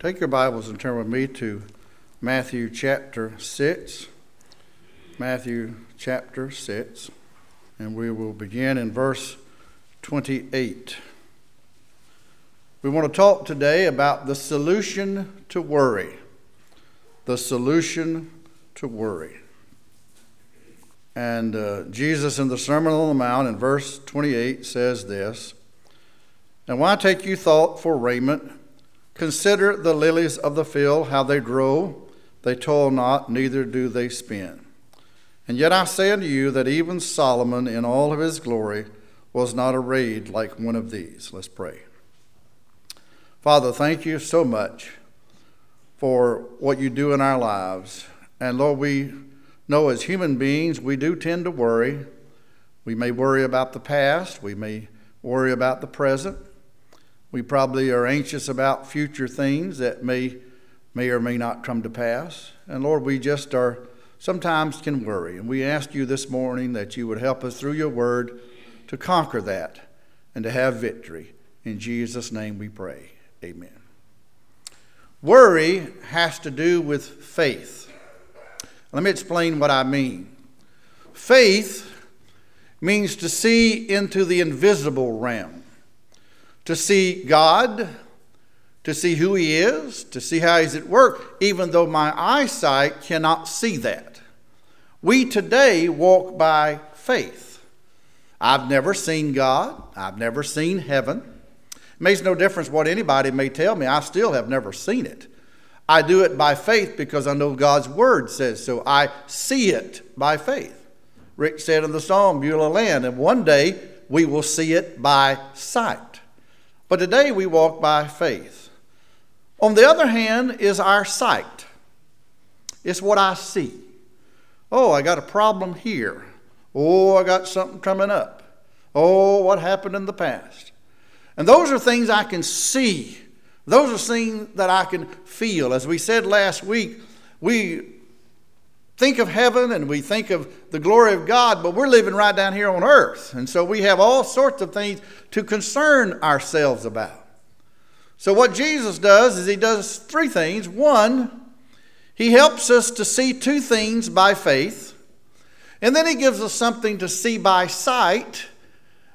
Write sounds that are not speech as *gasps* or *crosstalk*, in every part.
Take your Bibles and turn with me to Matthew chapter 6. Matthew chapter 6. And we will begin in verse 28. We want to talk today about the solution to worry. The solution to worry. And uh, Jesus in the Sermon on the Mount in verse 28 says this And why take you thought for raiment? Consider the lilies of the field, how they grow. They toil not, neither do they spin. And yet I say unto you that even Solomon in all of his glory was not arrayed like one of these. Let's pray. Father, thank you so much for what you do in our lives. And Lord, we know as human beings, we do tend to worry. We may worry about the past, we may worry about the present. We probably are anxious about future things that may, may or may not come to pass. And Lord, we just are sometimes can worry. And we ask you this morning that you would help us through your word to conquer that and to have victory. In Jesus' name we pray. Amen. Worry has to do with faith. Let me explain what I mean. Faith means to see into the invisible realm, to see God, to see who He is, to see how He's at work, even though my eyesight cannot see that. We today walk by faith. I've never seen God, I've never seen heaven. It makes no difference what anybody may tell me, I still have never seen it. I do it by faith because I know God's word says so. I see it by faith. Rick said in the song, Beulah Land, and one day we will see it by sight. But today we walk by faith. On the other hand, is our sight. It's what I see. Oh, I got a problem here. Oh, I got something coming up. Oh, what happened in the past. And those are things I can see those are things that I can feel. As we said last week, we think of heaven and we think of the glory of God, but we're living right down here on earth. And so we have all sorts of things to concern ourselves about. So, what Jesus does is he does three things. One, he helps us to see two things by faith, and then he gives us something to see by sight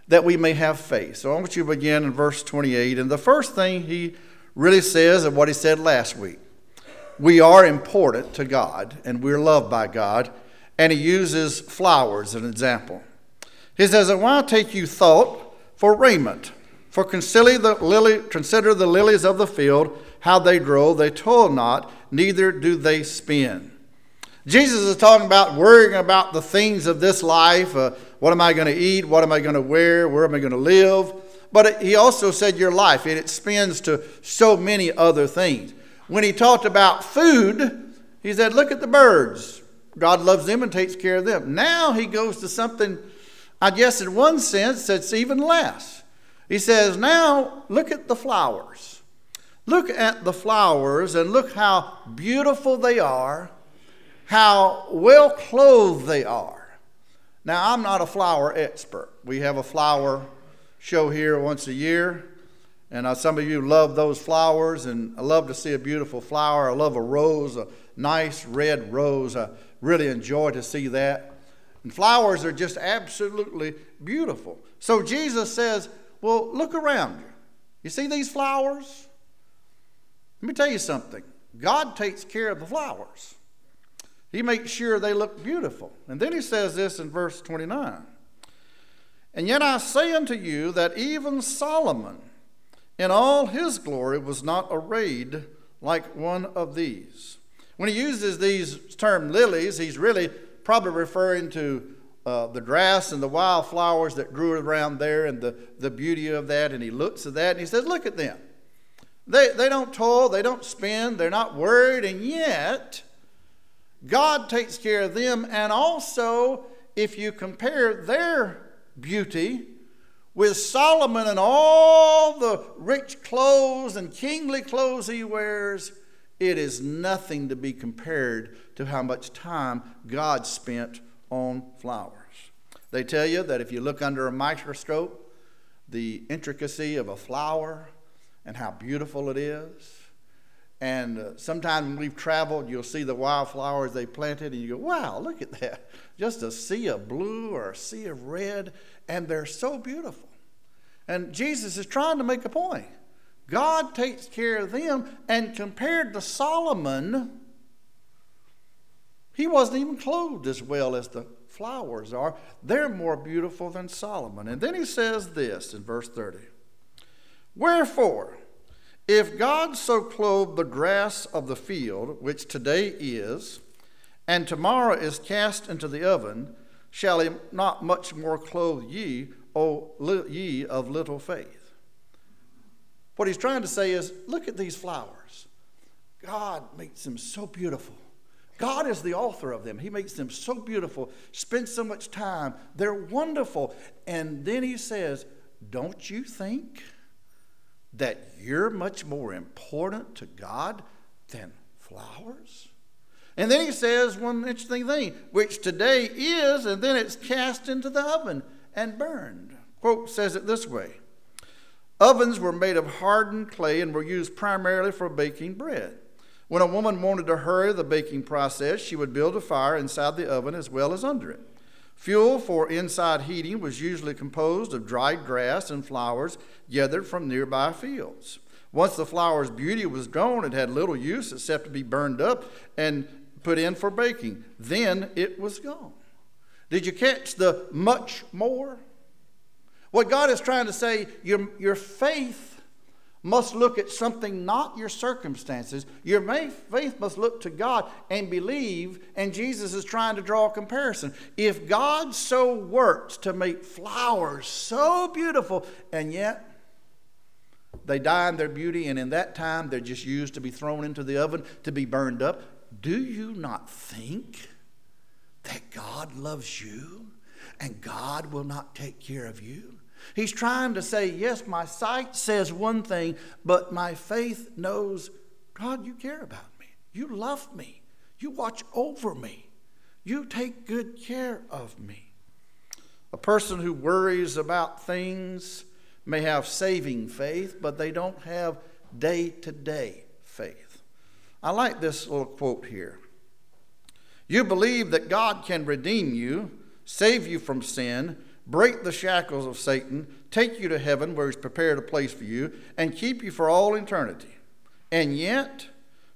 that we may have faith. So, I want you to begin in verse 28. And the first thing he really says of what he said last week. We are important to God and we're loved by God, and he uses flowers as an example. He says, And why take you thought for raiment? For consider the, lily, consider the lilies of the field, how they grow, they toil not, neither do they spin. Jesus is talking about worrying about the things of this life. Uh, what am I going to eat? What am I going to wear? Where am I going to live? But he also said your life, and it spins to so many other things. When he talked about food, he said, Look at the birds. God loves them and takes care of them. Now he goes to something, I guess, in one sense, that's even less. He says, Now look at the flowers. Look at the flowers and look how beautiful they are, how well clothed they are. Now, I'm not a flower expert. We have a flower show here once a year. And uh, some of you love those flowers, and I love to see a beautiful flower. I love a rose, a nice red rose. I really enjoy to see that. And flowers are just absolutely beautiful. So Jesus says, Well, look around you. You see these flowers? Let me tell you something God takes care of the flowers, He makes sure they look beautiful. And then He says this in verse 29. And yet I say unto you that even Solomon in all his glory was not arrayed like one of these. When he uses these term lilies, he's really probably referring to uh, the grass and the wildflowers that grew around there and the, the beauty of that. And he looks at that and he says, Look at them. They, they don't toil, they don't spin, they're not worried, and yet God takes care of them. And also, if you compare their beauty, with Solomon and all the rich clothes and kingly clothes he wears, it is nothing to be compared to how much time God spent on flowers. They tell you that if you look under a microscope, the intricacy of a flower and how beautiful it is, And uh, sometimes when we've traveled, you'll see the wildflowers they planted, and you go, wow, look at that. Just a sea of blue or a sea of red, and they're so beautiful. And Jesus is trying to make a point. God takes care of them, and compared to Solomon, he wasn't even clothed as well as the flowers are. They're more beautiful than Solomon. And then he says this in verse 30 Wherefore, if God so clothe the grass of the field, which today is, and tomorrow is cast into the oven, shall he not much more clothe ye, O ye of little faith? What he's trying to say is look at these flowers. God makes them so beautiful. God is the author of them. He makes them so beautiful, spends so much time. They're wonderful. And then he says, Don't you think that you're much more important to God than flowers? And then he says one interesting thing, which today is, and then it's cast into the oven and burned. Quote says it this way Ovens were made of hardened clay and were used primarily for baking bread. When a woman wanted to hurry the baking process, she would build a fire inside the oven as well as under it. Fuel for inside heating was usually composed of dried grass and flowers gathered from nearby fields. Once the flower's beauty was gone, it had little use except to be burned up and put in for baking. Then it was gone. Did you catch the much more? What God is trying to say, your, your faith must look at something not your circumstances. Your faith must look to God and believe, and Jesus is trying to draw a comparison. If God so works to make flowers so beautiful, and yet they die in their beauty, and in that time they're just used to be thrown into the oven to be burned up, do you not think that God loves you and God will not take care of you? He's trying to say, yes, my sight says one thing, but my faith knows, God, you care about me. You love me. You watch over me. You take good care of me. A person who worries about things may have saving faith, but they don't have day to day faith. I like this little quote here. You believe that God can redeem you, save you from sin, break the shackles of Satan, take you to heaven where he's prepared a place for you, and keep you for all eternity. And yet,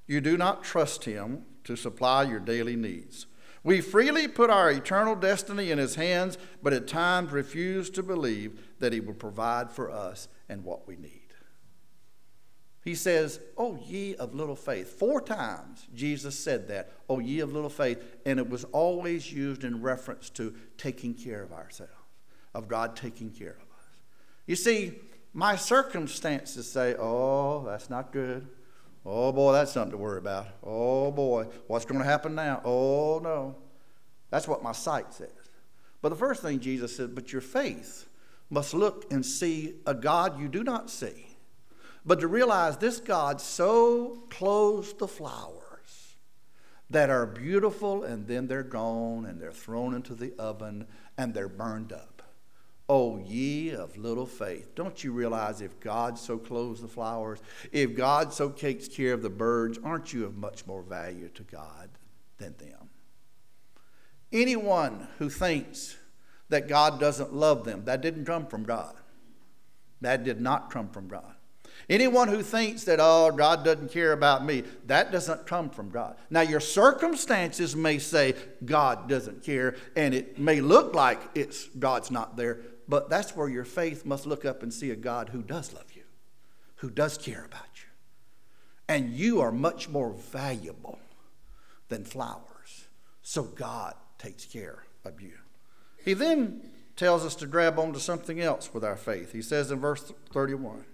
you do not trust him to supply your daily needs. We freely put our eternal destiny in his hands, but at times refuse to believe that he will provide for us and what we need. He says, Oh, ye of little faith. Four times Jesus said that, Oh, ye of little faith. And it was always used in reference to taking care of ourselves of God taking care of us. You see, my circumstances say, oh, that's not good. Oh boy, that's something to worry about. Oh boy, what's going to happen now? Oh no. That's what my sight says. But the first thing Jesus said, but your faith must look and see a God you do not see. But to realize this God so clothes the flowers that are beautiful and then they're gone and they're thrown into the oven and they're burned up. Oh, ye of little faith. Don't you realize if God so clothes the flowers, if God so takes care of the birds, aren't you of much more value to God than them? Anyone who thinks that God doesn't love them, that didn't come from God. That did not come from God. Anyone who thinks that, oh, God doesn't care about me, that doesn't come from God. Now, your circumstances may say God doesn't care, and it may look like it's God's not there, but that's where your faith must look up and see a God who does love you, who does care about you. And you are much more valuable than flowers. So God takes care of you. He then tells us to grab onto something else with our faith. He says in verse 31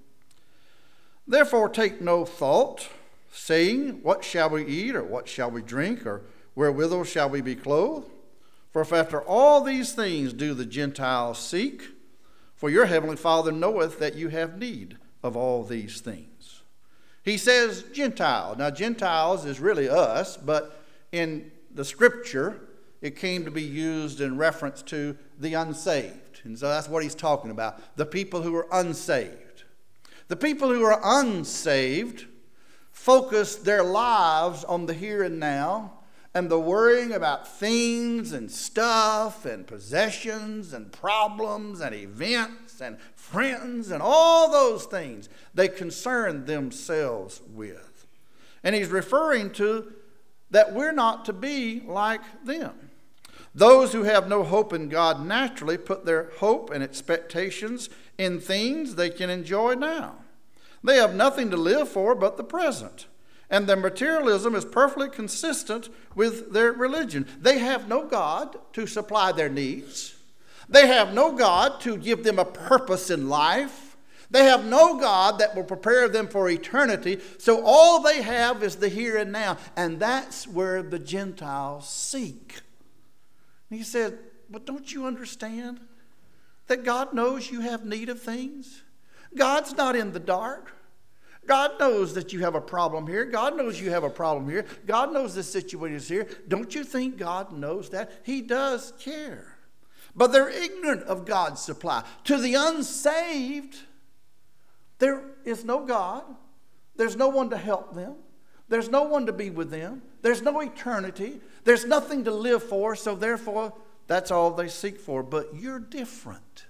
Therefore, take no thought, saying, What shall we eat, or what shall we drink, or wherewithal shall we be clothed? For if after all these things do the Gentiles seek, for your heavenly Father knoweth that you have need of all these things. He says Gentile. Now, Gentiles is really us, but in the scripture, it came to be used in reference to the unsaved. And so that's what he's talking about the people who are unsaved. The people who are unsaved focus their lives on the here and now and the worrying about things and stuff and possessions and problems and events and friends and all those things they concern themselves with. And he's referring to that we're not to be like them. Those who have no hope in God naturally put their hope and expectations in things they can enjoy now. They have nothing to live for but the present. And their materialism is perfectly consistent with their religion. They have no God to supply their needs. They have no God to give them a purpose in life. They have no God that will prepare them for eternity. So all they have is the here and now. And that's where the Gentiles seek. And he said, But don't you understand that God knows you have need of things? God's not in the dark. God knows that you have a problem here. God knows you have a problem here. God knows this situation is here. Don't you think God knows that? He does care. But they're ignorant of God's supply. To the unsaved, there is no God. There's no one to help them. There's no one to be with them. There's no eternity. There's nothing to live for, so therefore, that's all they seek for. But you're different.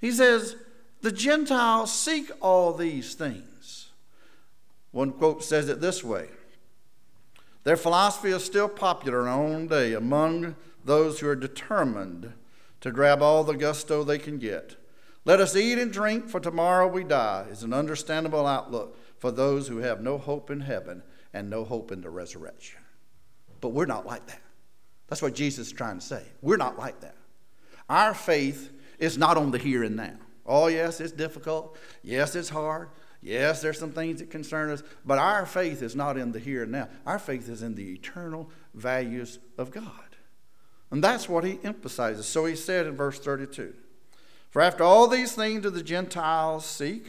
He says, the Gentiles seek all these things. One quote says it this way Their philosophy is still popular in our own day among those who are determined to grab all the gusto they can get. Let us eat and drink, for tomorrow we die, is an understandable outlook for those who have no hope in heaven and no hope in the resurrection. But we're not like that. That's what Jesus is trying to say. We're not like that. Our faith is not on the here and now. Oh, yes, it's difficult. Yes, it's hard. Yes, there's some things that concern us, but our faith is not in the here and now. Our faith is in the eternal values of God. And that's what he emphasizes. So he said in verse 32 For after all these things do the Gentiles seek,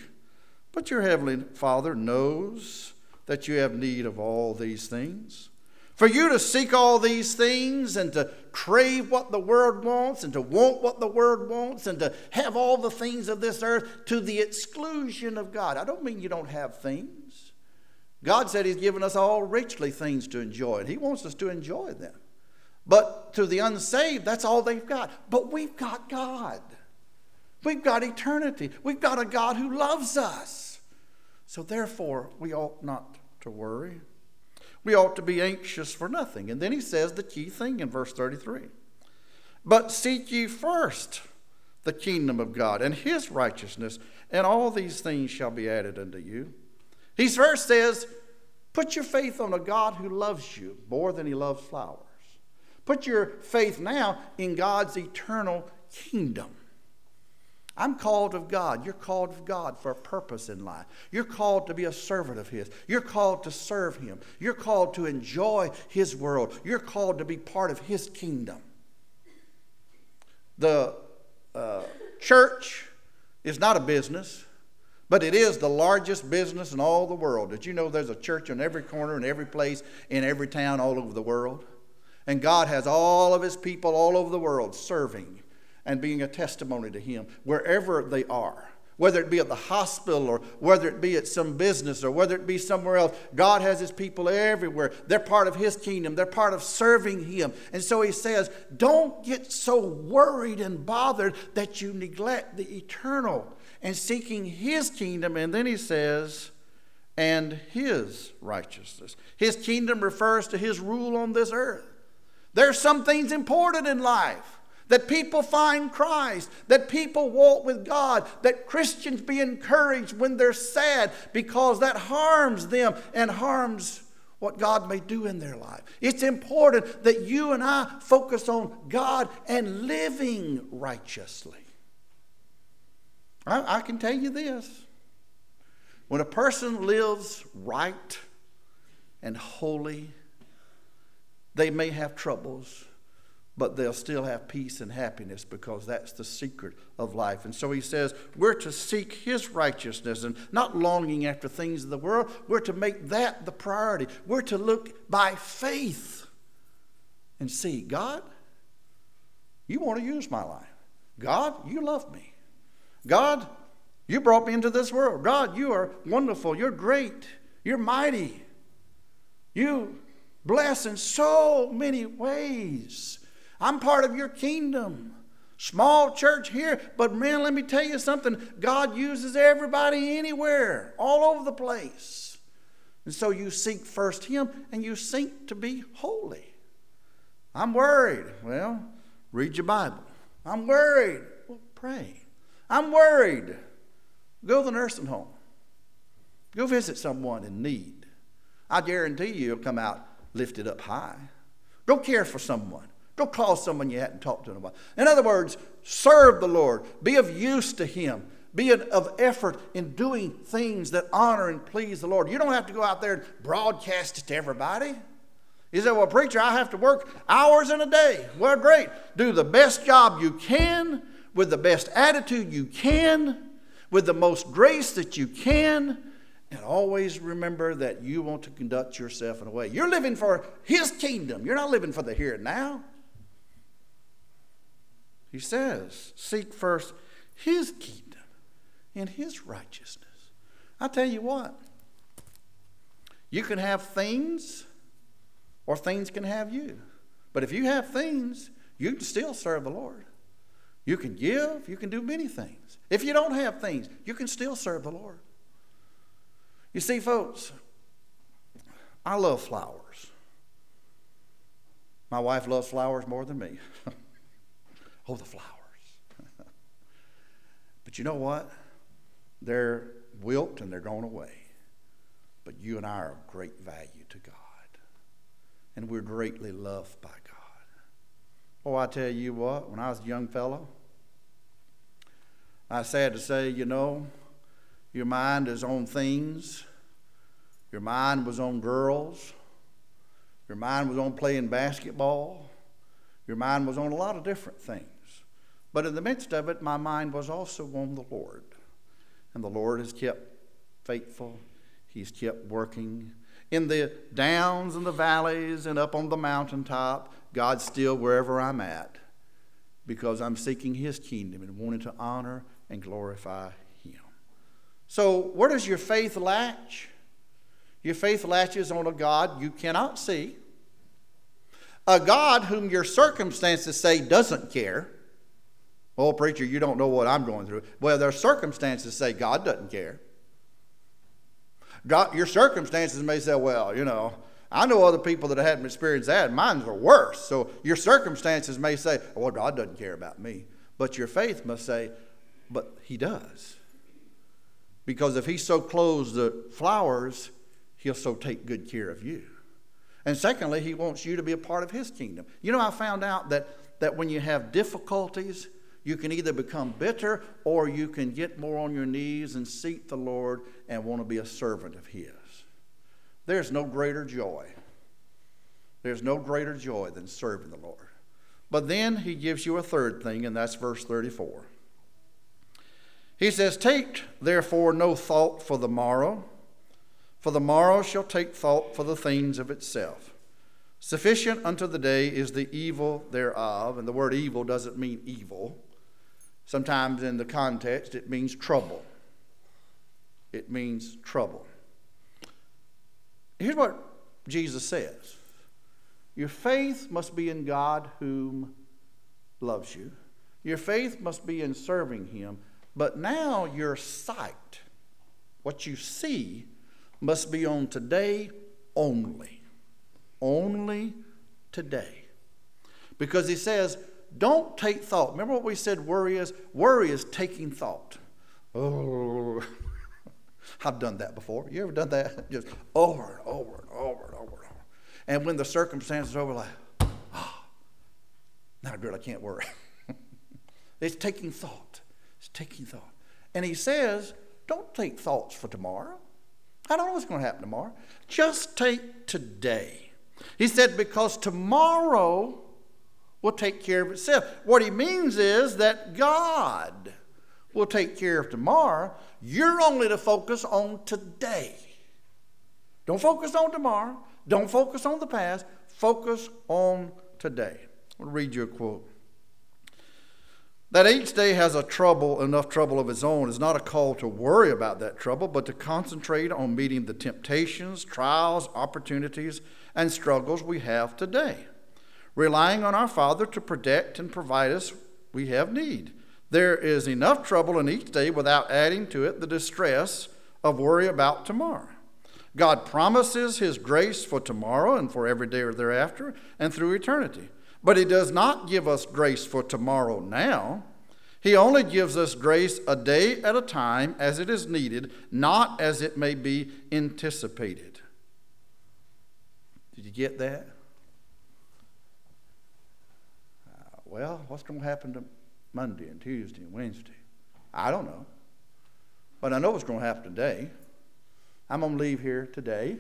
but your heavenly Father knows that you have need of all these things. For you to seek all these things and to crave what the world wants and to want what the world wants and to have all the things of this earth to the exclusion of God. I don't mean you don't have things. God said He's given us all richly things to enjoy, and He wants us to enjoy them. But to the unsaved, that's all they've got. But we've got God. We've got eternity. We've got a God who loves us. So therefore, we ought not to worry. We ought to be anxious for nothing. And then he says the key thing in verse 33 But seek ye first the kingdom of God and his righteousness, and all these things shall be added unto you. He first says, Put your faith on a God who loves you more than he loves flowers. Put your faith now in God's eternal kingdom. I'm called of God. You're called of God for a purpose in life. You're called to be a servant of His. You're called to serve Him. You're called to enjoy His world. You're called to be part of His kingdom. The uh, church is not a business, but it is the largest business in all the world. Did you know there's a church in every corner, in every place, in every town all over the world? And God has all of His people all over the world serving and being a testimony to Him wherever they are. Whether it be at the hospital or whether it be at some business or whether it be somewhere else, God has His people everywhere. They're part of His kingdom, they're part of serving Him. And so He says, don't get so worried and bothered that you neglect the eternal and seeking His kingdom. And then He says, and His righteousness. His kingdom refers to His rule on this earth. There's some things important in life that people find Christ, that people walk with God, that Christians be encouraged when they're sad because that harms them and harms what God may do in their life. It's important that you and I focus on God and living righteously. I, I can tell you this when a person lives right and holy, they may have troubles but they'll still have peace and happiness because that's the secret of life. And so he says, we're to seek his righteousness and not longing after things of the world. We're to make that the priority. We're to look by faith and see, God, you want to use my life. God, you love me. God, you brought me into this world. God, you are wonderful. You're great. You're mighty. You bless in so many ways. I'm part of your kingdom. Small church here, but man, let me tell you something. God uses everybody anywhere, all over the place. And so you seek first Him and you seek to be holy. I'm worried. Well, read your Bible. I'm worried. Well, pray. I'm worried. Go to the nursing home. Go visit someone in need. I guarantee you you'll come out lifted up high. Go care for someone. Go call someone you hadn't talked to in a while. In other words, serve the Lord. Be of use to Him. Be of effort in doing things that honor and please the Lord. You don't have to go out there and broadcast it to everybody. You say, well, preacher, I have to work hours in a day. Well, great. Do the best job you can with the best attitude you can, with the most grace that you can, and always remember that you want to conduct yourself in a way. You're living for His kingdom, you're not living for the here and now. He says, Seek first His kingdom and His righteousness. I tell you what, you can have things, or things can have you. But if you have things, you can still serve the Lord. You can give, you can do many things. If you don't have things, you can still serve the Lord. You see, folks, I love flowers. My wife loves flowers more than me. *laughs* oh, the flowers. *laughs* but you know what? They're wilt and they're going away. But you and I are of great value to God. And we're greatly loved by God. Oh, I tell you what, when I was a young fellow, I sad to say, you know, your mind is on things. Your mind was on girls. Your mind was on playing basketball. Your mind was on a lot of different things. But in the midst of it, my mind was also on the Lord. And the Lord has kept faithful, He's kept working. In the downs and the valleys and up on the mountaintop, God's still wherever I'm at because I'm seeking His kingdom and wanting to honor and glorify Him. so, where does your faith latch? Your faith latches on a God you cannot see, a God whom your circumstances say doesn't care. Oh, preacher, you don't know what I'm going through. Well, their circumstances say God doesn't care. God, your circumstances may say, well, you know, I know other people that hadn't experienced that, Mine's are worse. So your circumstances may say, well, God doesn't care about me. But your faith must say, but He does. Because if he so clothes the flowers, he'll so take good care of you. And secondly, he wants you to be a part of his kingdom. You know, I found out that, that when you have difficulties, you can either become bitter or you can get more on your knees and seek the Lord and want to be a servant of his. There's no greater joy. There's no greater joy than serving the Lord. But then he gives you a third thing, and that's verse 34. He says, Take therefore no thought for the morrow, for the morrow shall take thought for the things of itself. Sufficient unto the day is the evil thereof. And the word evil doesn't mean evil. Sometimes in the context, it means trouble. It means trouble. Here's what Jesus says Your faith must be in God whom loves you, your faith must be in serving Him but now your sight, what you see, must be on today only. Only today. Because he says, don't take thought. Remember what we said worry is? Worry is taking thought. Oh, *laughs* I've done that before. You ever done that? *laughs* Just over and over and over and over and over. And when the circumstances are over, like, *gasps* ah, oh, not good, I can't worry. *laughs* it's taking thought. It's taking thought. And he says, don't take thoughts for tomorrow. I don't know what's going to happen tomorrow. Just take today. He said, because tomorrow will take care of itself. What he means is that God will take care of tomorrow. You're only to focus on today. Don't focus on tomorrow. Don't focus on the past. Focus on today. I'll read you a quote. That each day has a trouble, enough trouble of its own, is not a call to worry about that trouble, but to concentrate on meeting the temptations, trials, opportunities, and struggles we have today. Relying on our Father to protect and provide us we have need. There is enough trouble in each day without adding to it the distress of worry about tomorrow. God promises His grace for tomorrow and for every day or thereafter and through eternity. But He does not give us grace for tomorrow now. He only gives us grace a day at a time as it is needed, not as it may be anticipated. Did you get that? Uh, well, what's going to happen to Monday and Tuesday and Wednesday? I don't know. But I know what's going to happen today. I'm going to leave here today.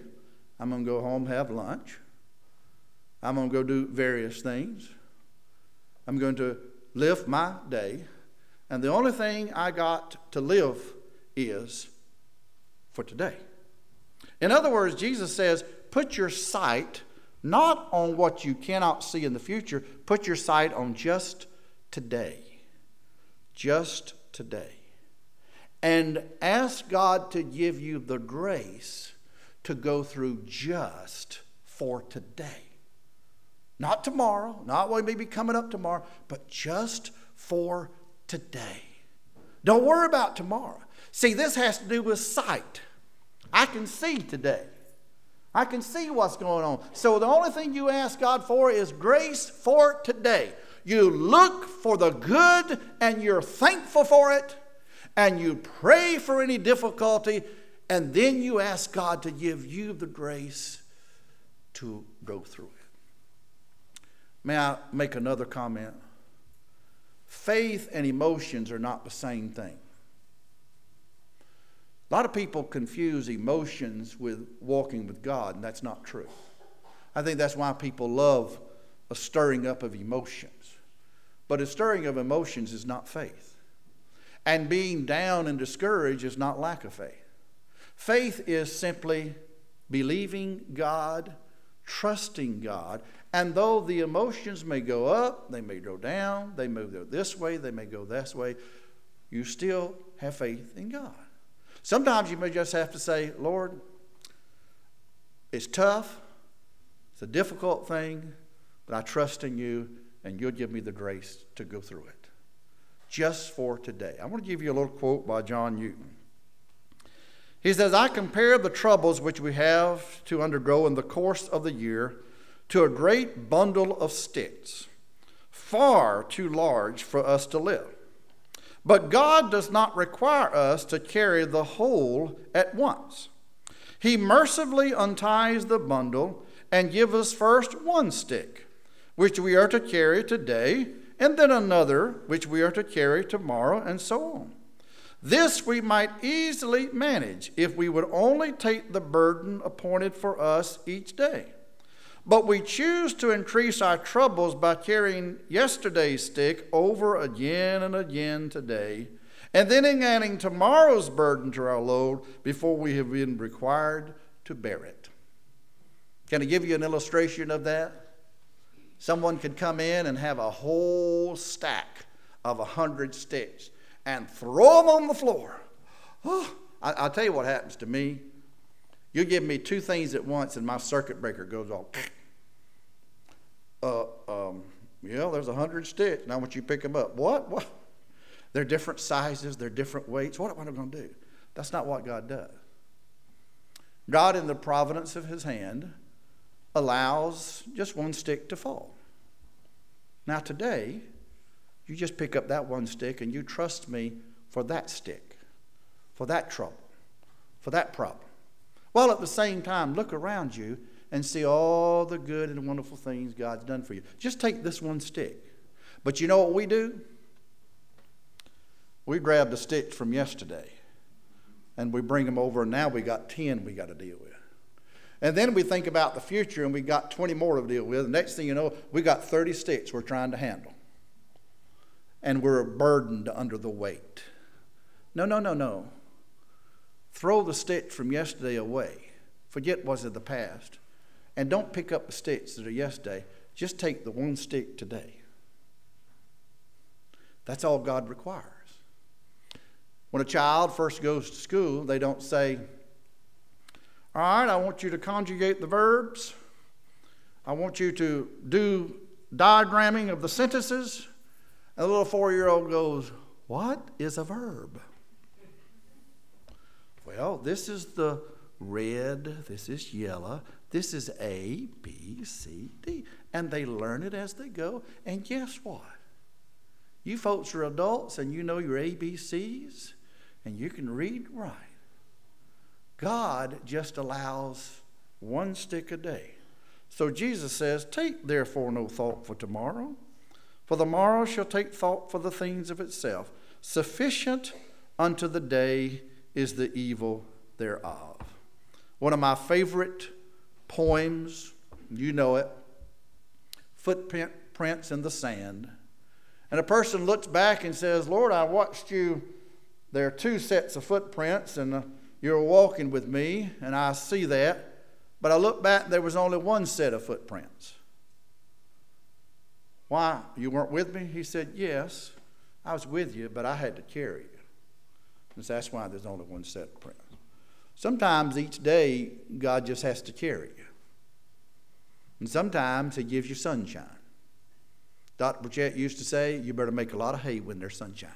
I'm going to go home, have lunch. I'm going to go do various things. I'm going to live my day. And the only thing I got to live is for today. In other words, Jesus says, put your sight not on what you cannot see in the future, put your sight on just today. Just today and ask God to give you the grace to go through just for today. Not tomorrow, not what may be coming up tomorrow, but just for today. Don't worry about tomorrow. See, this has to do with sight. I can see today. I can see what's going on. So the only thing you ask God for is grace for today. You look for the good and you're thankful for it and you pray for any difficulty, and then you ask God to give you the grace to go through it. May I make another comment? Faith and emotions are not the same thing. A lot of people confuse emotions with walking with God, and that's not true. I think that's why people love a stirring up of emotions. But a stirring of emotions is not faith. And being down and discouraged is not lack of faith. Faith is simply believing God, trusting God, and though the emotions may go up, they may go down, they may go this way, they may go this way, you still have faith in God. Sometimes you may just have to say, Lord, it's tough, it's a difficult thing, but I trust in you, and you'll give me the grace to go through it just for today. I want to give you a little quote by John Newton. He says, I compare the troubles which we have to undergo in the course of the year to a great bundle of sticks, far too large for us to live. But God does not require us to carry the whole at once. He mercifully unties the bundle and gives us first one stick, which we are to carry today and then another which we are to carry tomorrow, and so on. This we might easily manage if we would only take the burden appointed for us each day. But we choose to increase our troubles by carrying yesterday's stick over again and again today, and then adding tomorrow's burden to our load before we have been required to bear it. Can I give you an illustration of that? Someone could come in and have a whole stack of a hundred sticks and throw them on the floor. Oh, I, will tell you what happens to me. You give me two things at once, and my circuit breaker goes off. Uh, um, yeah, there's a hundred sticks. Now, once you pick them up, what? What? They're different sizes. They're different weights. What am I going to do? That's not what God does. God, in the providence of His hand, allows just one stick to fall. Now, today, you just pick up that one stick and you trust me for that stick, for that trouble, for that problem. While at the same time, look around you and see all the good and wonderful things God's done for you. Just take this one stick. But you know what we do? We grab the sticks from yesterday and we bring them over, and now we got 10 we got to deal with. And then we think about the future and we got 20 more to deal with. Next thing you know, we got 30 sticks we're trying to handle. And we're burdened under the weight. No, no, no, no. Throw the stick from yesterday away. Forget what's in the past. And don't pick up the sticks that are yesterday. Just take the one stick today. That's all God requires. When a child first goes to school, they don't say, All right, I want you to conjugate the verbs. I want you to do diagramming of the sentences. And the little four year old goes, What is a verb? Well, this is the red, this is yellow, this is A, B, C, D. And they learn it as they go. And guess what? You folks are adults and you know your ABCs and you can read write. God just allows one stick a day. So Jesus says, Take therefore no thought for tomorrow, for the morrow shall take thought for the things of itself. Sufficient unto the day is the evil thereof. One of my favorite poems, you know it, Footprints in the Sand. And a person looks back and says, Lord, I watched you. There are two sets of footprints, and uh, you're walking with me, and I see that. But I look back, there was only one set of footprints. Why? You weren't with me? He said, Yes, I was with you, but I had to carry you. And that's why there's only one set of prints. Sometimes each day, God just has to carry you. And sometimes He gives you sunshine. Dr. Burchett used to say, you better make a lot of hay when there's sunshine,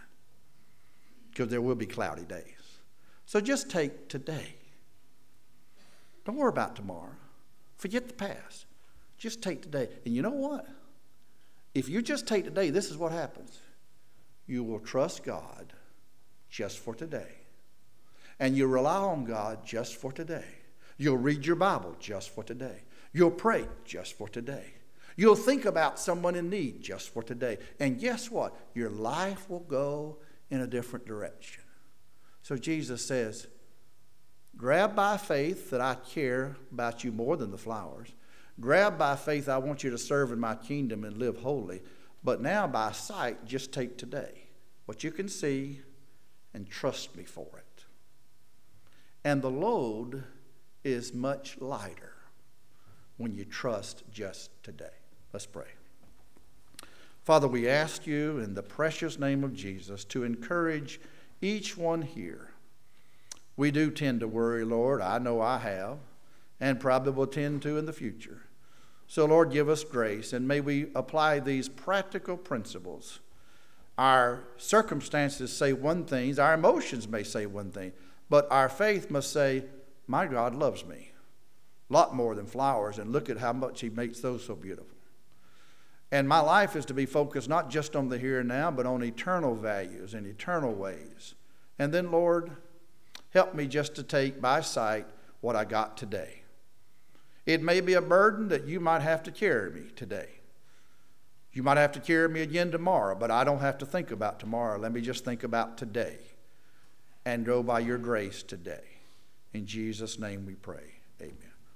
because there will be cloudy days. So just take today. Don't worry about tomorrow. Forget the past. Just take today. And you know what? If you just take today, this is what happens. You will trust God just for today. And you rely on God just for today. You'll read your Bible just for today. You'll pray just for today. You'll think about someone in need just for today. And guess what? Your life will go in a different direction. So Jesus says, Grab by faith that I care about you more than the flowers. Grab by faith I want you to serve in my kingdom and live holy. But now by sight, just take today what you can see and trust me for it. And the load is much lighter when you trust just today. Let's pray. Father, we ask you in the precious name of Jesus to encourage each one here. We do tend to worry, Lord. I know I have, and probably will tend to in the future. So, Lord, give us grace, and may we apply these practical principles. Our circumstances say one thing, our emotions may say one thing, but our faith must say, My God loves me a lot more than flowers, and look at how much He makes those so beautiful. And my life is to be focused not just on the here and now, but on eternal values and eternal ways. And then, Lord, help me just to take by sight what I got today. It may be a burden that you might have to carry me today. You might have to carry me again tomorrow, but I don't have to think about tomorrow. Let me just think about today and go by your grace today. In Jesus' name we pray.